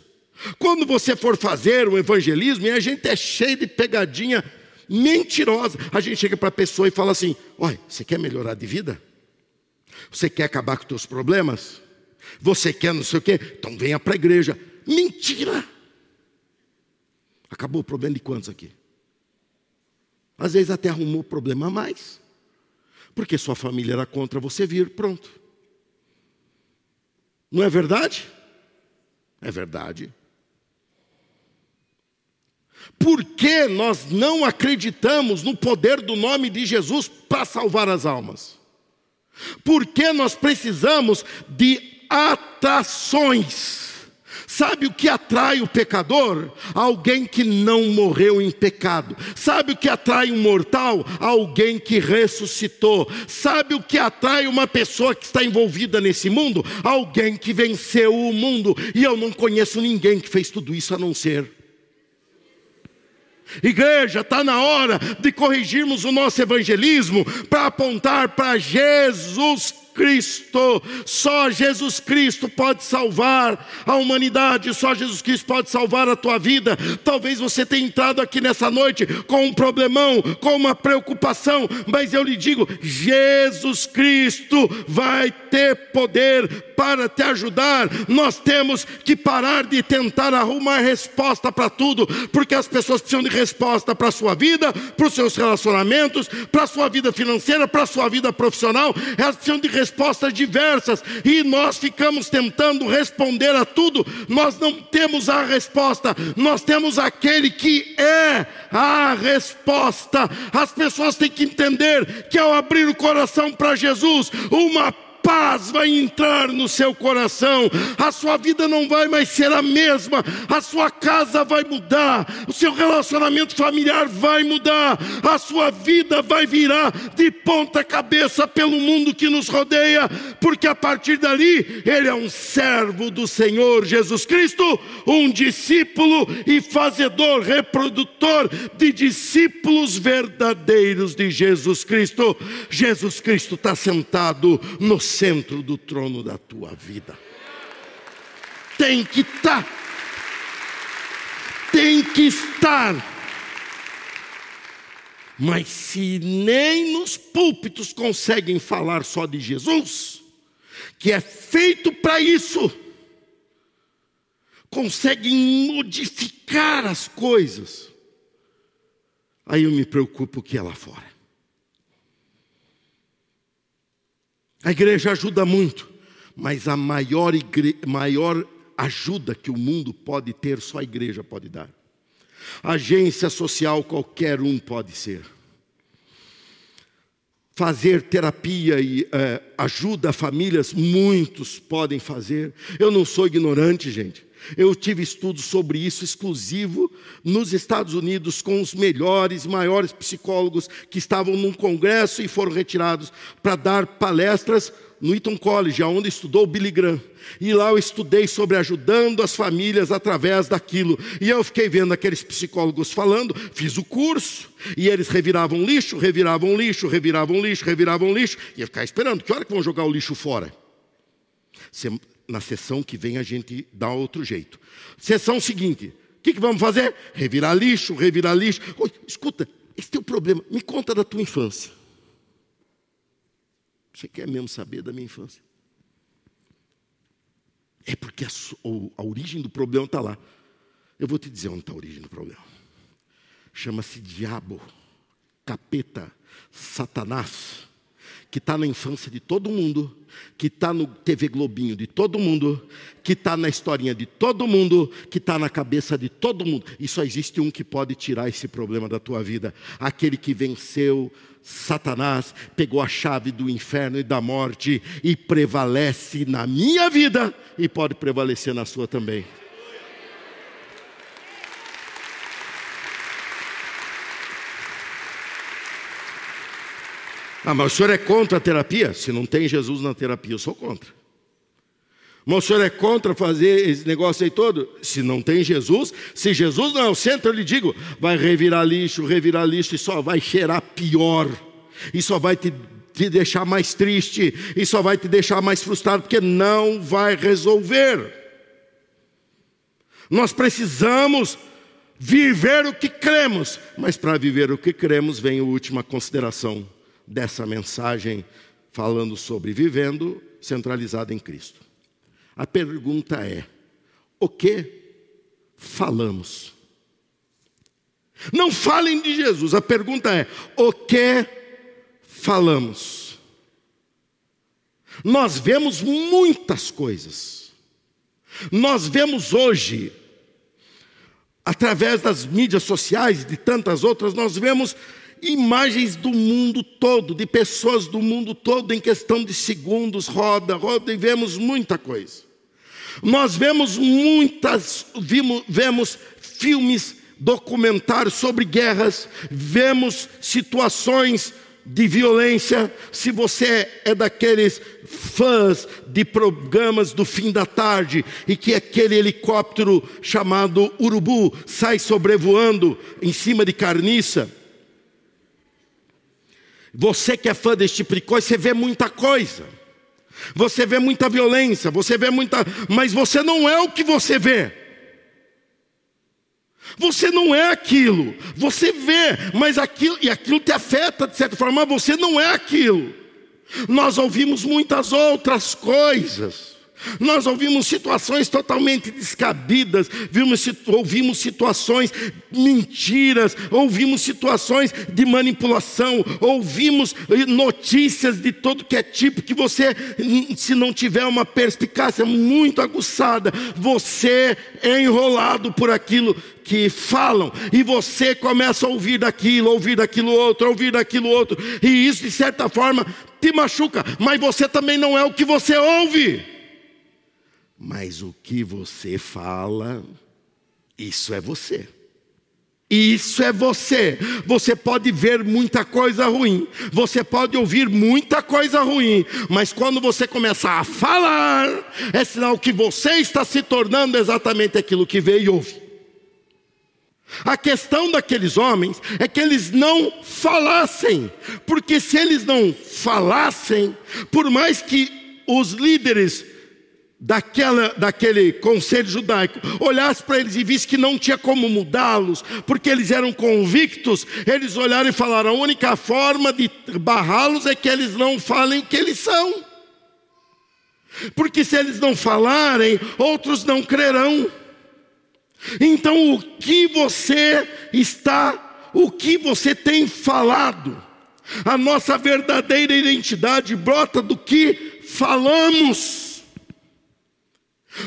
Quando você for fazer o evangelismo, e a gente é cheio de pegadinha mentirosa, a gente chega para a pessoa e fala assim: Olha, você quer melhorar de vida? Você quer acabar com os teus problemas? Você quer não sei o quê? Então venha para a igreja. Mentira! Acabou o problema de quantos aqui? Às vezes até arrumou problema a mais. Porque sua família era contra você vir, pronto. Não é verdade? É verdade. Por que nós não acreditamos no poder do nome de Jesus para salvar as almas? Por que nós precisamos de atrações? Sabe o que atrai o pecador? Alguém que não morreu em pecado. Sabe o que atrai um mortal? Alguém que ressuscitou. Sabe o que atrai uma pessoa que está envolvida nesse mundo? Alguém que venceu o mundo. E eu não conheço ninguém que fez tudo isso a não ser Igreja, está na hora de corrigirmos o nosso evangelismo para apontar para Jesus Cristo. Só Jesus Cristo pode salvar a humanidade, só Jesus Cristo pode salvar a tua vida. Talvez você tenha entrado aqui nessa noite com um problemão, com uma preocupação, mas eu lhe digo: Jesus Cristo vai ter poder para te ajudar. Nós temos que parar de tentar arrumar resposta para tudo, porque as pessoas precisam de resposta para a sua vida, para os seus relacionamentos, para a sua vida financeira, para a sua vida profissional. Elas precisam de respostas diversas e nós ficamos tentando responder a tudo. Nós não temos a resposta, nós temos aquele que é a resposta. As pessoas têm que entender que ao abrir o coração para Jesus, uma paz vai entrar no seu coração, a sua vida não vai mais ser a mesma, a sua casa vai mudar, o seu relacionamento familiar vai mudar, a sua vida vai virar de ponta cabeça pelo mundo que nos rodeia, porque a partir dali ele é um servo do Senhor Jesus Cristo, um discípulo e fazedor, reprodutor de discípulos verdadeiros de Jesus Cristo. Jesus Cristo está sentado no centro do trono da tua vida. Tem que estar. Tá. Tem que estar. Mas se nem nos púlpitos conseguem falar só de Jesus, que é feito para isso, conseguem modificar as coisas, aí eu me preocupo que é lá fora. A igreja ajuda muito, mas a maior, igre... maior ajuda que o mundo pode ter, só a igreja pode dar. Agência social qualquer um pode ser. Fazer terapia e é, ajuda a famílias, muitos podem fazer. Eu não sou ignorante, gente. Eu tive estudos sobre isso exclusivo nos Estados Unidos com os melhores, maiores psicólogos que estavam num congresso e foram retirados para dar palestras no Eton College, onde estudou Billy Graham. E lá eu estudei sobre ajudando as famílias através daquilo. E eu fiquei vendo aqueles psicólogos falando, fiz o curso, e eles reviravam lixo, reviravam lixo, reviravam lixo, reviravam lixo, e eu ficava esperando, que hora que vão jogar o lixo fora? Na sessão que vem a gente dá outro jeito. Sessão seguinte, o que, que, vamos fazer? Revirar lixo, revirar lixo. Oi, escuta, esse teu problema, me conta da tua infância. Você quer mesmo saber da minha infância? É porque a, a origem do problema está lá. Eu vou te dizer onde está a origem do problema. Chama-se diabo, capeta, satanás que está na infância de todo mundo, que está no TV Globinho de todo mundo, que está na historinha de todo mundo, que está na cabeça de todo mundo. E só existe um que pode tirar esse problema da tua vida: aquele que venceu Satanás, pegou a chave do inferno e da morte e prevalece na minha vida e pode prevalecer na sua também. Ah, mas o senhor é contra a terapia? Se não tem Jesus na terapia, eu sou contra. Mas o senhor é contra fazer esse negócio aí todo? Se não tem Jesus, se Jesus não é o centro, eu lhe digo, vai revirar lixo, revirar lixo e só vai cheirar pior. E só vai te, te deixar mais triste, e só vai te deixar mais frustrado, porque não vai resolver. Nós precisamos viver o que cremos, mas para viver o que cremos vem a última consideração dessa mensagem falando sobre vivendo centralizado em Cristo. A pergunta é: o que falamos? Não falem de Jesus, a pergunta é: o que falamos? Nós vemos muitas coisas. Nós vemos hoje, através das mídias sociais e de tantas outras, nós vemos imagens do mundo todo, de pessoas do mundo todo, em questão de segundos, roda, roda, e vemos muita coisa. Nós vemos muitas, vimos, vemos filmes, documentários sobre guerras, vemos situações de violência. Se você é daqueles fãs de programas do fim da tarde e que aquele helicóptero chamado Urubu sai sobrevoando em cima de carniça, você que é fã desse tipo de coisa, você vê muita coisa. Você vê muita violência, você vê muita, mas você não é o que você vê. Você não é aquilo. Você vê, mas aquilo e aquilo te afeta de certa forma, mas você não é aquilo. Nós ouvimos muitas outras coisas. Nós ouvimos situações totalmente descabidas, vimos, ouvimos situações mentiras, ouvimos situações de manipulação, ouvimos notícias de todo que é tipo que você, se não tiver uma perspicácia muito aguçada, você é enrolado por aquilo que falam, e você começa a ouvir daquilo, ouvir daquilo outro, ouvir daquilo outro, e isso de certa forma te machuca, mas você também não é o que você ouve. Mas o que você fala, isso é você. Isso é você. Você pode ver muita coisa ruim, você pode ouvir muita coisa ruim, mas quando você começar a falar, é sinal que você está se tornando exatamente aquilo que veio e ouve. A questão daqueles homens é que eles não falassem, porque se eles não falassem, por mais que os líderes daquela, daquele conselho judaico olhasse para eles e visse que não tinha como mudá-los, porque eles eram convictos, eles olharam e falaram: a única forma de barrá-los é que eles não falem que eles são. Porque se eles não falarem, outros não crerão. Então, o que você está, o que você tem falado, a nossa verdadeira identidade brota do que falamos.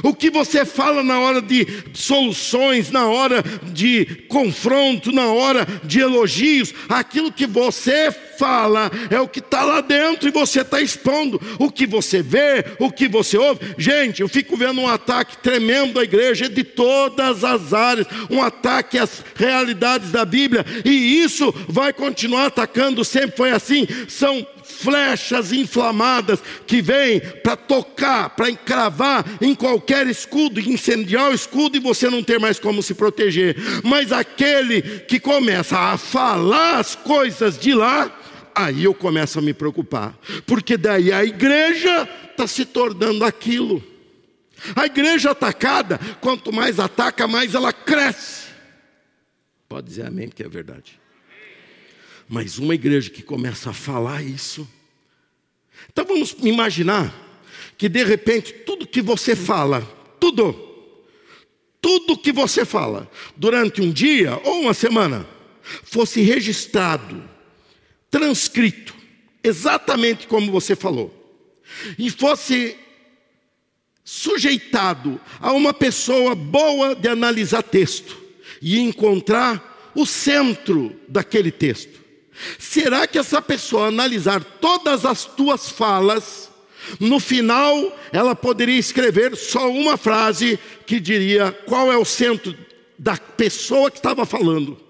O que você fala na hora de soluções, na hora de confronto, na hora de elogios, aquilo que você fala é o que está lá dentro e você está expondo. O que você vê, o que você ouve. Gente, eu fico vendo um ataque tremendo à igreja de todas as áreas, um ataque às realidades da Bíblia, e isso vai continuar atacando, sempre foi assim. São flechas inflamadas que vêm para tocar, para encravar em qualquer escudo, incendiar o escudo e você não ter mais como se proteger. Mas aquele que começa a falar as coisas de lá, aí eu começo a me preocupar, porque daí a igreja está se tornando aquilo. A igreja atacada, quanto mais ataca, mais ela cresce. Pode dizer amém, porque é verdade. Mas uma igreja que começa a falar isso. Então vamos imaginar que de repente tudo que você fala, tudo, tudo que você fala durante um dia ou uma semana, fosse registrado, transcrito, exatamente como você falou, e fosse sujeitado a uma pessoa boa de analisar texto e encontrar o centro daquele texto. Será que essa pessoa analisar todas as tuas falas, no final ela poderia escrever só uma frase que diria qual é o centro da pessoa que estava falando?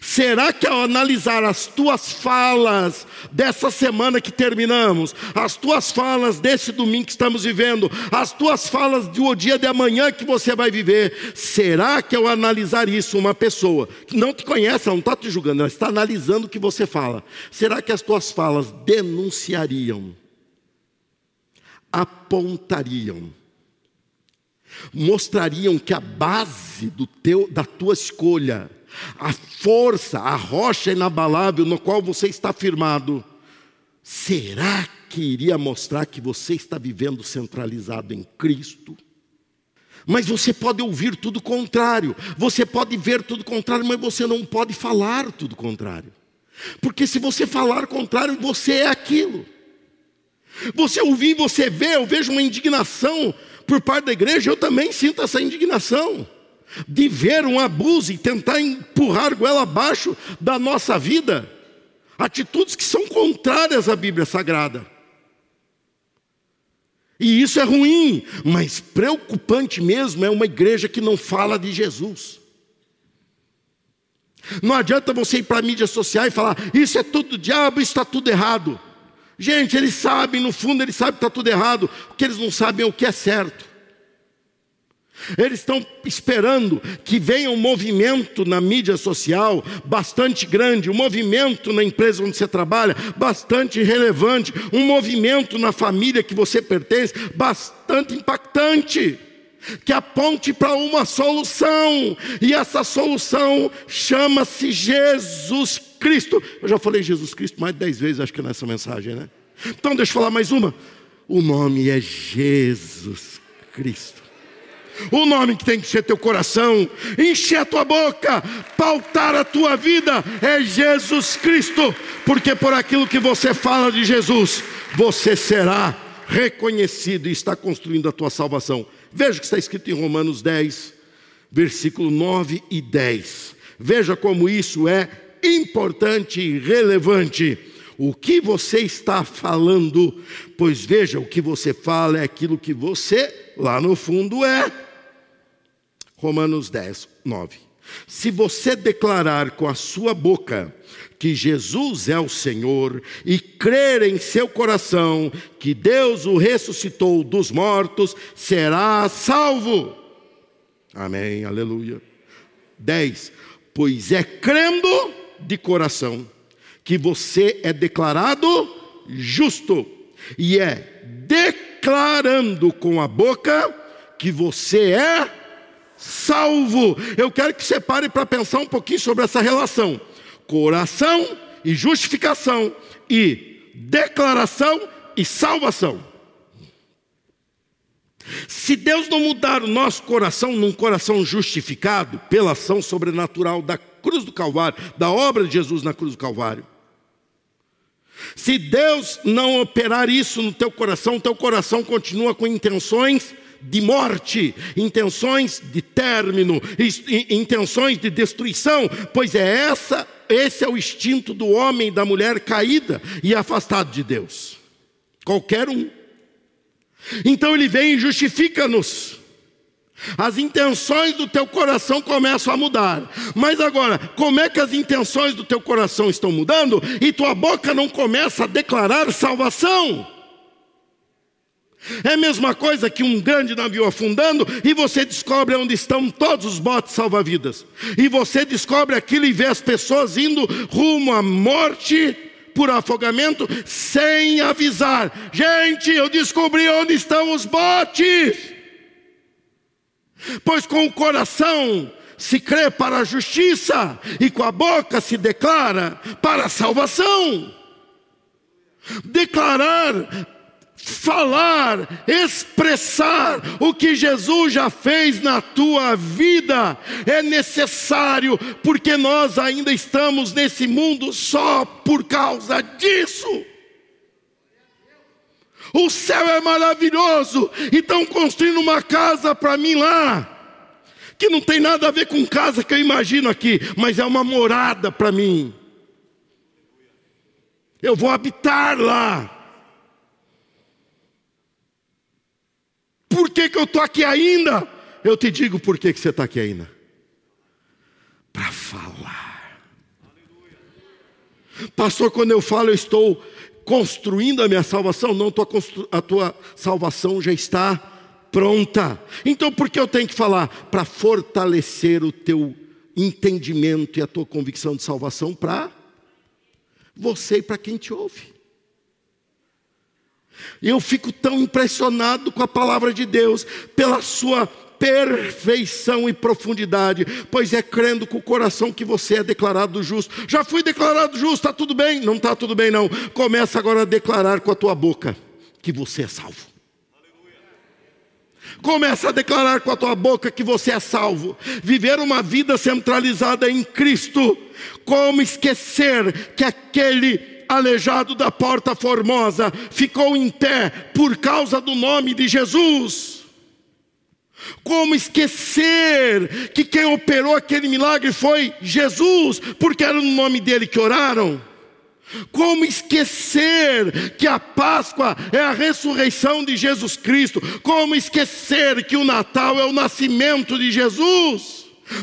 Será que ao analisar as tuas falas dessa semana que terminamos, as tuas falas desse domingo que estamos vivendo, as tuas falas do dia de amanhã que você vai viver, será que ao analisar isso, uma pessoa que não te conhece, ela não está te julgando, ela está analisando o que você fala, será que as tuas falas denunciariam, apontariam, mostrariam que a base teu, da tua escolha, a força, a rocha inabalável no qual você está firmado, será que iria mostrar que você está vivendo centralizado em Cristo? Mas você pode ouvir tudo contrário, você pode ver tudo contrário, mas você não pode falar tudo contrário. Porque se você falar contrário, você é aquilo. Você ouvir, você vê, eu vejo uma indignação por parte da igreja, eu também sinto essa indignação de ver um abuso e tentar empurrar goela abaixo da nossa vida, atitudes que são contrárias à Bíblia Sagrada. E isso é ruim, mas preocupante mesmo é uma igreja que não fala de Jesus. Não adianta você ir para a mídia social e falar, isso é tudo diabo, isso está tudo errado. Gente, eles sabem, no fundo, eles sabem que está tudo errado, o que eles não sabem é o que é certo. Eles estão esperando que venha um movimento na mídia social bastante grande, um movimento na empresa onde você trabalha bastante relevante, um movimento na família que você pertence bastante impactante, que aponte para uma solução, e essa solução chama-se Jesus Cristo. Eu já falei Jesus Cristo mais de dez vezes, acho que nessa mensagem, né? Então deixa eu falar mais uma. O nome é Jesus Cristo. O nome que tem que ser teu coração, encher a tua boca, pautar a tua vida é Jesus Cristo, porque por aquilo que você fala de Jesus, você será reconhecido e está construindo a tua salvação. Veja o que está escrito em Romanos 10, versículo 9 e 10. Veja como isso é importante e relevante. O que você está falando, pois veja, o que você fala é aquilo que você, lá no fundo, é. Romanos 10, 9. Se você declarar com a sua boca que Jesus é o Senhor e crer em seu coração que Deus o ressuscitou dos mortos, será salvo. Amém, aleluia. 10. Pois é crendo de coração que você é declarado justo, e é declarando com a boca que você é salvo. Eu quero que você pare para pensar um pouquinho sobre essa relação: coração e justificação, e declaração e salvação. Se Deus não mudar o nosso coração num coração justificado pela ação sobrenatural da cruz do Calvário, da obra de Jesus na cruz do Calvário, se Deus não operar isso no teu coração, teu coração continua com intenções de morte, intenções de término, intenções de destruição, pois é essa, esse é o instinto do homem e da mulher caída e afastado de Deus. Qualquer um. Então ele vem e justifica-nos. As intenções do teu coração começam a mudar. Mas agora, como é que as intenções do teu coração estão mudando e tua boca não começa a declarar salvação? É a mesma coisa que um grande navio afundando e você descobre onde estão todos os botes salva-vidas. E você descobre aquilo e vê as pessoas indo rumo à morte por afogamento sem avisar. Gente, eu descobri onde estão os botes. Pois com o coração se crê para a justiça e com a boca se declara para a salvação. Declarar falar, expressar o que Jesus já fez na tua vida é necessário, porque nós ainda estamos nesse mundo só por causa disso. O céu é maravilhoso, e estão construindo uma casa para mim lá, que não tem nada a ver com casa que eu imagino aqui, mas é uma morada para mim. Eu vou habitar lá. Por que, que eu estou aqui ainda? Eu te digo por que, que você está aqui ainda. Para falar. Pastor, quando eu falo, eu estou construindo a minha salvação, não, a tua salvação já está pronta. Então por que eu tenho que falar? Para fortalecer o teu entendimento e a tua convicção de salvação para você e para quem te ouve. Eu fico tão impressionado com a palavra de Deus, pela sua perfeição e profundidade, pois é crendo com o coração que você é declarado justo. Já fui declarado justo, está tudo bem? Não está tudo bem, não. Começa agora a declarar com a tua boca que você é salvo. Começa a declarar com a tua boca que você é salvo. Viver uma vida centralizada em Cristo. Como esquecer que aquele aleijado da porta formosa ficou em pé por causa do nome de Jesus? Como esquecer que quem operou aquele milagre foi Jesus, porque era no nome dele que oraram? Como esquecer que a Páscoa é a ressurreição de Jesus Cristo? Como esquecer que o Natal é o nascimento de Jesus?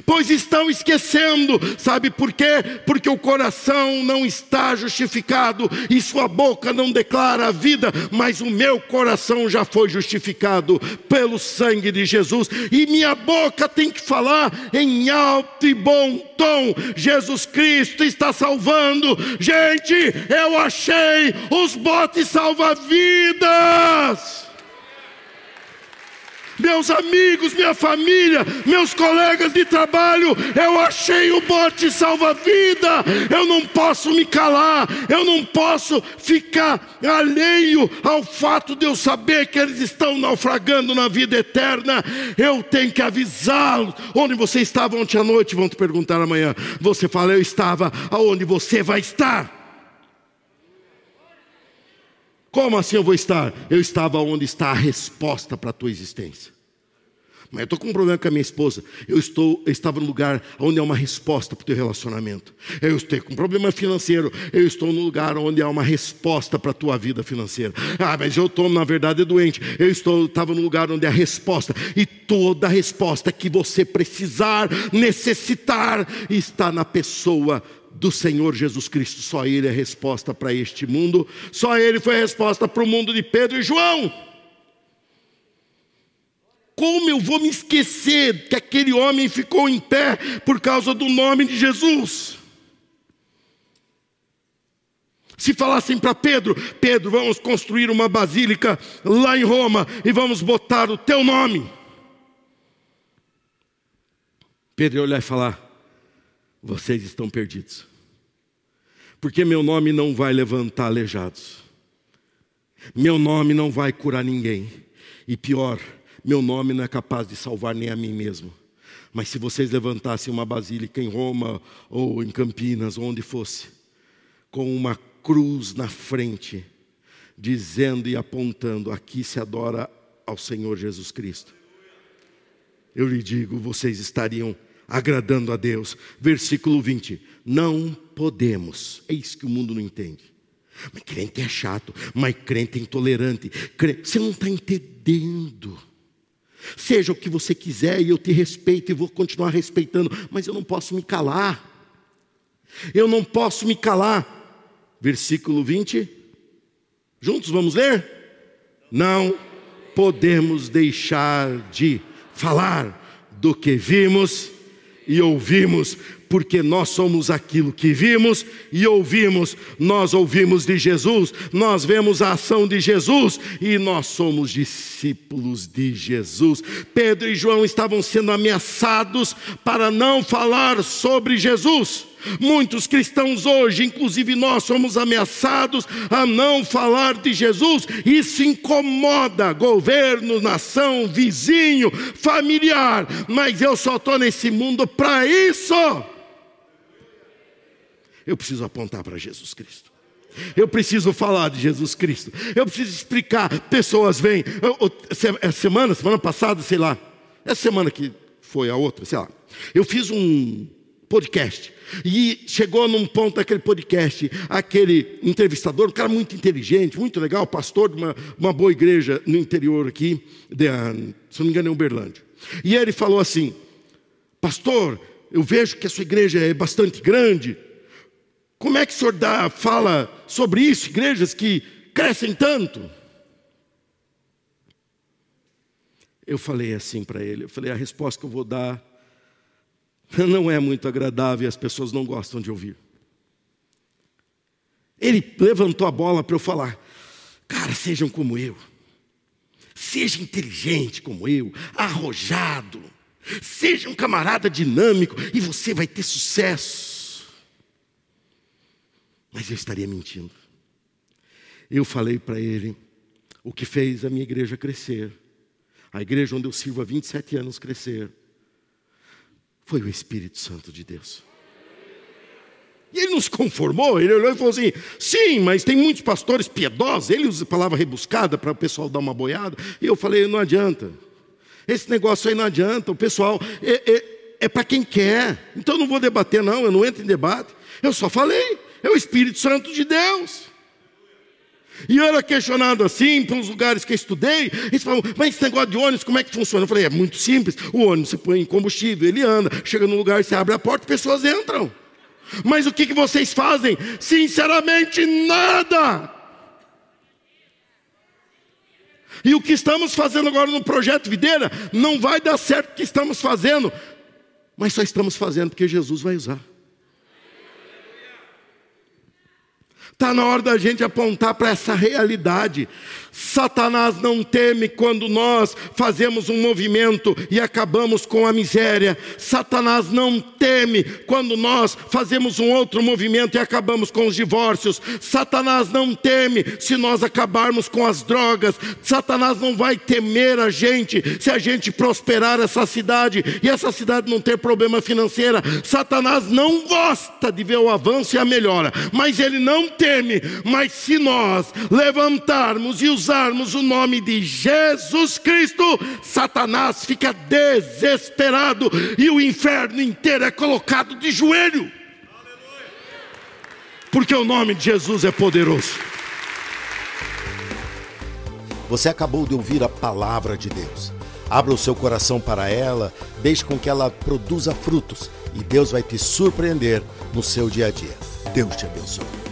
Pois estão esquecendo, sabe por quê? Porque o coração não está justificado e sua boca não declara a vida, mas o meu coração já foi justificado pelo sangue de Jesus, e minha boca tem que falar em alto e bom tom: Jesus Cristo está salvando. Gente, eu achei os botes salva-vidas meus amigos, minha família, meus colegas de trabalho, eu achei o bote salva-vida. Eu não posso me calar, eu não posso ficar alheio ao fato de eu saber que eles estão naufragando na vida eterna. Eu tenho que avisá-los. Onde você estava ontem à noite? Vão te perguntar amanhã. Você fala, eu estava aonde você vai estar. Como assim eu vou estar? Eu estava onde está a resposta para a tua existência. Mas eu estou com um problema com a minha esposa. Eu, estou, eu estava no lugar onde há uma resposta para o teu relacionamento. Eu estou com um problema financeiro. Eu estou no lugar onde há uma resposta para a tua vida financeira. Ah, mas eu estou, na verdade, doente. Eu estou, estava no lugar onde há resposta. E toda a resposta que você precisar, necessitar, está na pessoa do Senhor Jesus Cristo. Só Ele é resposta para este mundo, só Ele foi a resposta para o mundo de Pedro e João. Como eu vou me esquecer que aquele homem ficou em pé por causa do nome de Jesus? Se falassem para Pedro, Pedro, vamos construir uma basílica lá em Roma e vamos botar o teu nome. Pedro ia olhar e falar: vocês estão perdidos. Porque meu nome não vai levantar aleijados. Meu nome não vai curar ninguém. E pior, meu nome não é capaz de salvar nem a mim mesmo. Mas se vocês levantassem uma basílica em Roma ou em Campinas, onde fosse, com uma cruz na frente, dizendo e apontando: aqui se adora ao Senhor Jesus Cristo. Eu lhe digo, vocês estariam agradando a Deus. Versículo 20: Não podemos, é isso que o mundo não entende. Mas crente é chato, mas crente é intolerante. Crente, você não está entendendo. Seja o que você quiser e eu te respeito e vou continuar respeitando, mas eu não posso me calar. Eu não posso me calar. Versículo 20. Juntos vamos ler? Não podemos deixar de falar do que vimos e ouvimos, porque nós somos aquilo que vimos e ouvimos. Nós ouvimos de Jesus, nós vemos a ação de Jesus e nós somos discípulos de Jesus. Pedro e João estavam sendo ameaçados para não falar sobre Jesus. Muitos cristãos hoje, inclusive nós, somos ameaçados a não falar de Jesus. Isso incomoda governo, nação, vizinho, familiar. Mas eu só estou nesse mundo para isso. Eu preciso apontar para Jesus Cristo. Eu preciso falar de Jesus Cristo. Eu preciso explicar. Pessoas vêm. Essa semana, semana passada, sei lá. Essa semana que foi a outra, sei lá. Eu fiz um podcast. E chegou num ponto daquele podcast, aquele entrevistador, um cara muito inteligente, muito legal, pastor de uma, uma boa igreja no interior aqui, de, se não me engano, em Uberlândia. E ele falou assim: Pastor, eu vejo que a sua igreja é bastante grande. como é que o senhor dá, fala sobre isso, igrejas que crescem tanto? Eu falei assim para ele, eu falei, a resposta que eu vou dar *laughs* não é muito agradável e as pessoas não gostam de ouvir. Ele levantou a bola para eu falar, cara, sejam como eu, seja inteligente como eu, arrojado, seja um camarada dinâmico e você vai ter sucesso. Mas eu estaria mentindo. Eu falei para ele o que fez a minha igreja crescer a igreja onde eu sirvo há 27 anos crescer, foi o Espírito Santo de Deus. E ele nos conformou, ele olhou e falou assim: sim, mas tem muitos pastores piedosos. Ele usa a palavra rebuscada para o pessoal dar uma boiada. E eu falei: não adianta. Esse negócio aí não adianta. O pessoal é, é, é para quem quer. Então eu não vou debater, não. Eu não entro em debate. Eu só falei: é o Espírito Santo de Deus. E eu era questionado assim, pelos lugares que eu estudei, eles falavam, mas esse negócio de ônibus, como é que funciona? Eu falei, é muito simples, o ônibus você põe combustível, ele anda, chega no lugar, você abre a porta, pessoas entram. Mas o que, que vocês fazem? Sinceramente, nada. E o que estamos fazendo agora no projeto Videira não vai dar certo o que estamos fazendo, mas só estamos fazendo porque Jesus vai usar. Está na hora da gente apontar para essa realidade. Satanás não teme quando nós fazemos um movimento e acabamos com a miséria. Satanás não teme quando nós fazemos um outro movimento e acabamos com os divórcios. Satanás não teme se nós acabarmos com as drogas. Satanás não vai temer a gente se a gente prosperar essa cidade e essa cidade não ter problema financeiro. Satanás não gosta de ver o avanço e a melhora, mas ele não teme. Mas se nós levantarmos e usarmos usarmos o nome de Jesus Cristo, Satanás fica desesperado e o inferno inteiro é colocado de joelho. Porque o nome de Jesus é poderoso. Você acabou de ouvir a palavra de Deus. Abra o seu coração para ela, deixe com que ela produza frutos e Deus vai te surpreender no seu dia a dia. Deus te abençoe.